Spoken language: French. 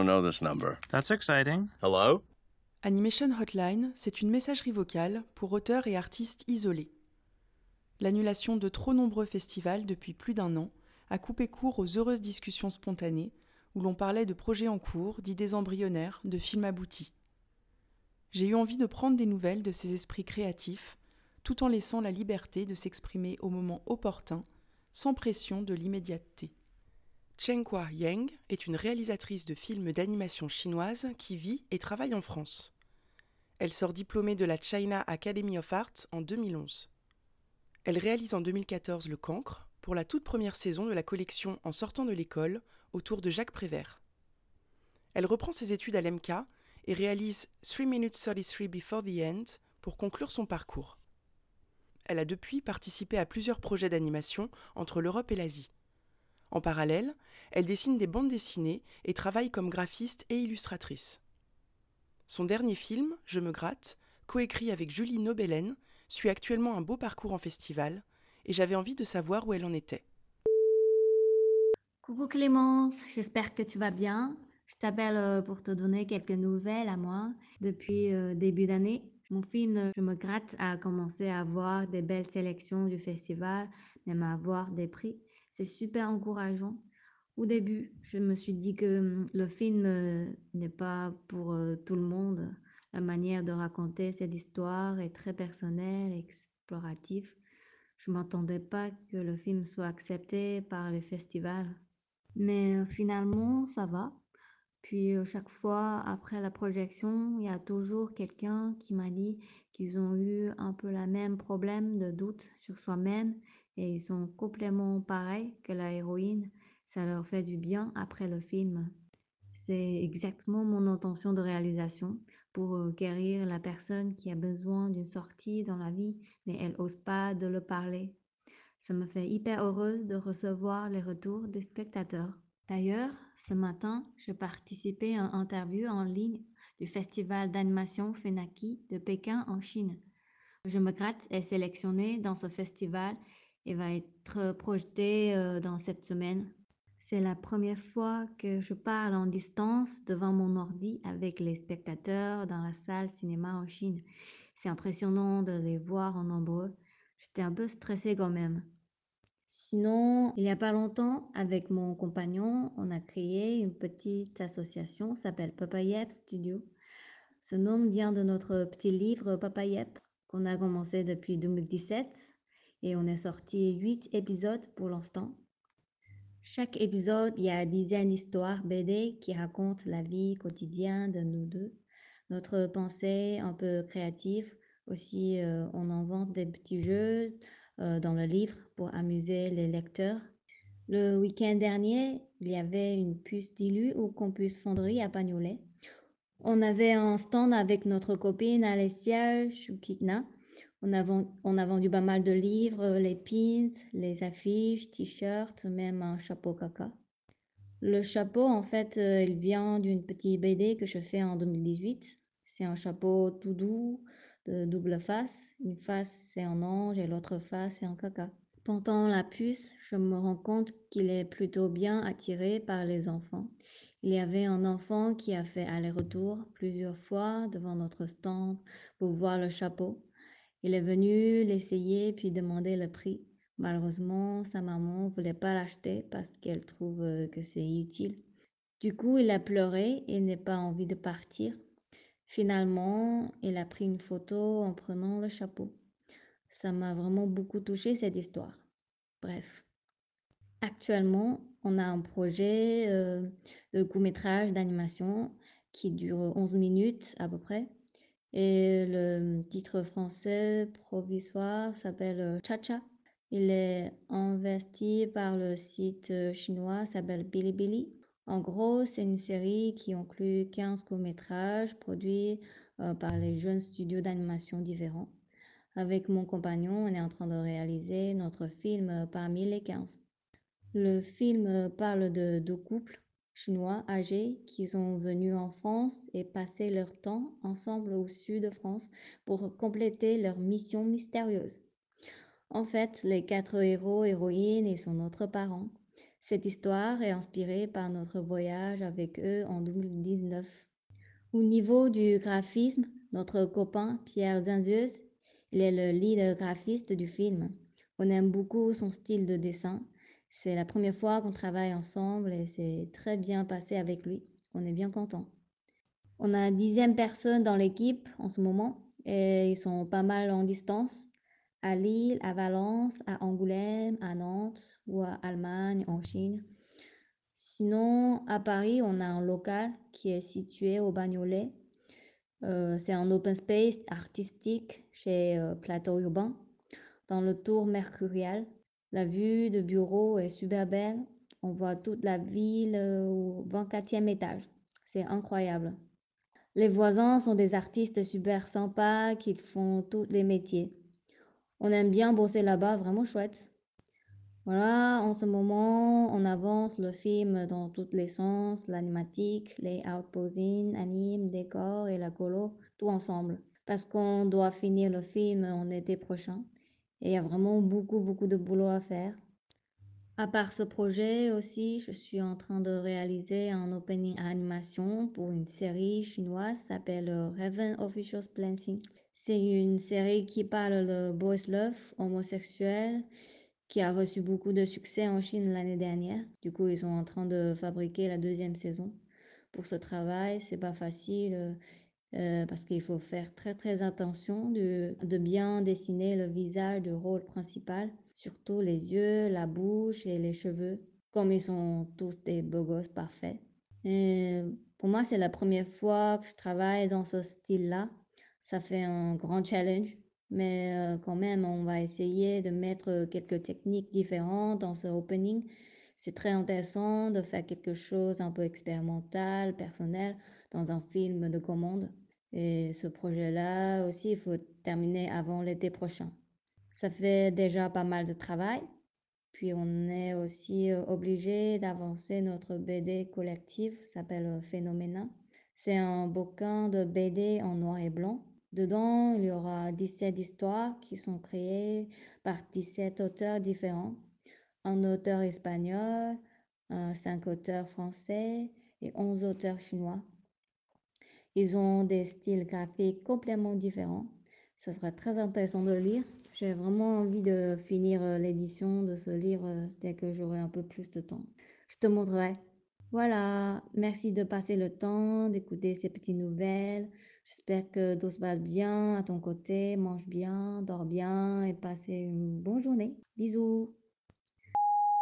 don't know this number. That's exciting. Hello? Animation Hotline, c'est une messagerie vocale pour auteurs et artistes isolés. L'annulation de trop nombreux festivals depuis plus d'un an a coupé court aux heureuses discussions spontanées où l'on parlait de projets en cours, d'idées embryonnaires, de films aboutis. J'ai eu envie de prendre des nouvelles de ces esprits créatifs, tout en laissant la liberté de s'exprimer au moment opportun, sans pression de l'immédiateté. Chenghua Yang est une réalisatrice de films d'animation chinoise qui vit et travaille en France. Elle sort diplômée de la China Academy of Arts en 2011. Elle réalise en 2014 Le Cancre pour la toute première saison de la collection En sortant de l'école autour de Jacques Prévert. Elle reprend ses études à l'EMK et réalise 3 minutes 33 before the end pour conclure son parcours. Elle a depuis participé à plusieurs projets d'animation entre l'Europe et l'Asie. En parallèle, elle dessine des bandes dessinées et travaille comme graphiste et illustratrice. Son dernier film, Je me gratte, coécrit avec Julie Nobelen, suit actuellement un beau parcours en festival, et j'avais envie de savoir où elle en était. Coucou Clémence, j'espère que tu vas bien. Je t'appelle euh, pour te donner quelques nouvelles à moi. Depuis euh, début d'année, mon film Je me gratte a commencé à avoir des belles sélections du festival, même à avoir des prix. C'est super encourageant. Au début, je me suis dit que hum, le film euh, n'est pas pour tout le monde. La manière de raconter cette histoire est très personnelle, explorative. Je m'attendais pas que le film soit accepté par les festivals. Mais euh, finalement, ça va. Puis euh, chaque fois après la projection, il y a toujours quelqu'un qui m'a dit qu'ils ont eu un peu le même problème de doute sur soi-même et ils sont complètement pareils que la héroïne. Ça leur fait du bien après le film. C'est exactement mon intention de réalisation pour euh, guérir la personne qui a besoin d'une sortie dans la vie, mais elle n'ose pas de le parler. Ça me fait hyper heureuse de recevoir les retours des spectateurs. D'ailleurs, ce matin, je participais à une interview en ligne du festival d'animation Fenaki de Pékin en Chine. Je me gratte est sélectionné dans ce festival et va être projeté euh, dans cette semaine. C'est la première fois que je parle en distance devant mon ordi avec les spectateurs dans la salle cinéma en Chine. C'est impressionnant de les voir en nombreux. J'étais un peu stressée quand même. Sinon, il n'y a pas longtemps, avec mon compagnon, on a créé une petite association s'appelle Papayep Studio. Ce nom vient de notre petit livre Papayep qu'on a commencé depuis 2017 et on est sorti 8 épisodes pour l'instant. Chaque épisode, il y a une dizaine d'histoires BD qui racontent la vie quotidienne de nous deux, notre pensée un peu créative. Aussi, euh, on invente des petits jeux euh, dans le livre pour amuser les lecteurs. Le week-end dernier, il y avait une puce dilue au campus Fonderie à Bagnolet. On avait un stand avec notre copine Alessia Choukitna on a, vendu, pas mal de livres, les pins, les affiches, t-shirts, même un chapeau caca. Le chapeau, en fait, euh, il vient d'une petite BD que je fais en 2018. C'est un chapeau tout doux, de double face. Une face, c'est un ange et l'autre face, c'est un caca. Pendant la puce, je me rends compte qu'il est plutôt bien attiré par les enfants. Il y avait un enfant qui a fait aller-retour plusieurs fois devant notre stand pour voir le chapeau. Il est venu l'essayer puis demander le prix. Malheureusement, sa maman voulait pas l'acheter parce qu'elle trouve euh, que c'est utile. Du coup, il a pleuré et n'a pas envie de partir. Finalement, il a pris une photo en prenant le chapeau. Ça m'a vraiment beaucoup touché cette histoire. Bref. Actuellement, on a un projet euh, de court-métrage d'animation qui dure 11 minutes à peu près. Et le titre français provisoire s'appelle Cha-Cha. Il est investi par le site chinois s'appelle Bilibili. En gros, c'est une série qui inclut 15 courts-métrages produits euh, par les jeunes studios d'animation différents. Avec mon compagnon, on est en train de réaliser notre film parmi les 15. Le film parle de deux couples chinois âgés qui sont venus en France et passé leur temps ensemble au sud de France pour compléter leur mission mystérieuse. En fait, les quatre héros, héroïnes et son autre parent, Cette histoire est inspirée par notre voyage avec eux en 2019. Au niveau du graphisme, notre copain Pierre Zinzius, il est le lead graphiste du film. On aime beaucoup son style de dessin. C'est la première fois qu'on travaille ensemble et c'est très bien passé avec lui. On est bien content. On a une dizaine de personnes dans l'équipe en ce moment et ils sont pas mal en distance. À Lille, à Valence, à Angoulême, à Nantes ou à Allemagne, en Chine. Sinon, à Paris, on a un local qui est situé au Bagnolet. Euh, c'est un open space artistique chez euh, Plateau Urbain, dans le tour Mercurial. La vue de bureau est super belle. On voit toute la ville euh, au 24e étage. C'est incroyable. Les voisins sont des artistes super sympas qui font tous les métiers. On aime bien bosser là-bas, vraiment chouette. Voilà, en ce moment, on avance le film dans tous les sens, l'animatique, les outposing, anime, décor et la colo, tout ensemble. Parce qu'on doit finir le film en été prochain. Et il y a vraiment beaucoup, beaucoup de boulot à faire. À part ce projet aussi, je suis en train de réaliser un opening animation pour une série chinoise s'appelle Heaven Officials Planting. C'est une série qui parle de boys love homosexuel qui a reçu beaucoup de succès en Chine l'année dernière. Du coup, ils sont en train de fabriquer la deuxième saison. Pour ce travail, c'est pas facile euh, euh, parce qu'il faut faire très très attention de, de, bien dessiner le visage du rôle principal, surtout les yeux, la bouche et les cheveux, comme ils sont tous des beaux gosses parfaits. Et pour moi, c'est la première fois que je travaille dans ce style-là. Ça fait un grand challenge mais euh, quand même, on va essayer de mettre quelques techniques différentes dans ce opening. C'est très intéressant de faire quelque chose un peu expérimental, personnel, dans un film de commande. Et ce projet-là aussi, il faut terminer avant l'été prochain. Ça fait déjà pas mal de travail. Puis on est aussi euh, obligé d'avancer notre BD collectif, s'appelle Phénoména. C'est un bouquin de BD en noir et blanc Dedans, il y aura 17 histoires qui sont créées par 17 auteurs différents. Un auteur espagnol, 5 auteurs français et 11 auteurs chinois. Ils ont des styles graphiques complètement différents. Ce sera très intéressant de lire. J'ai vraiment envie de finir euh, l'édition de ce livre euh, dès que j'aurai un peu plus de temps. Je te montrerai. Voilà, merci de passer le temps, d'écouter ces petites nouvelles. J'espère que tout se passe bien à ton côté, mange bien, dors bien et passe une bonne journée. Bisous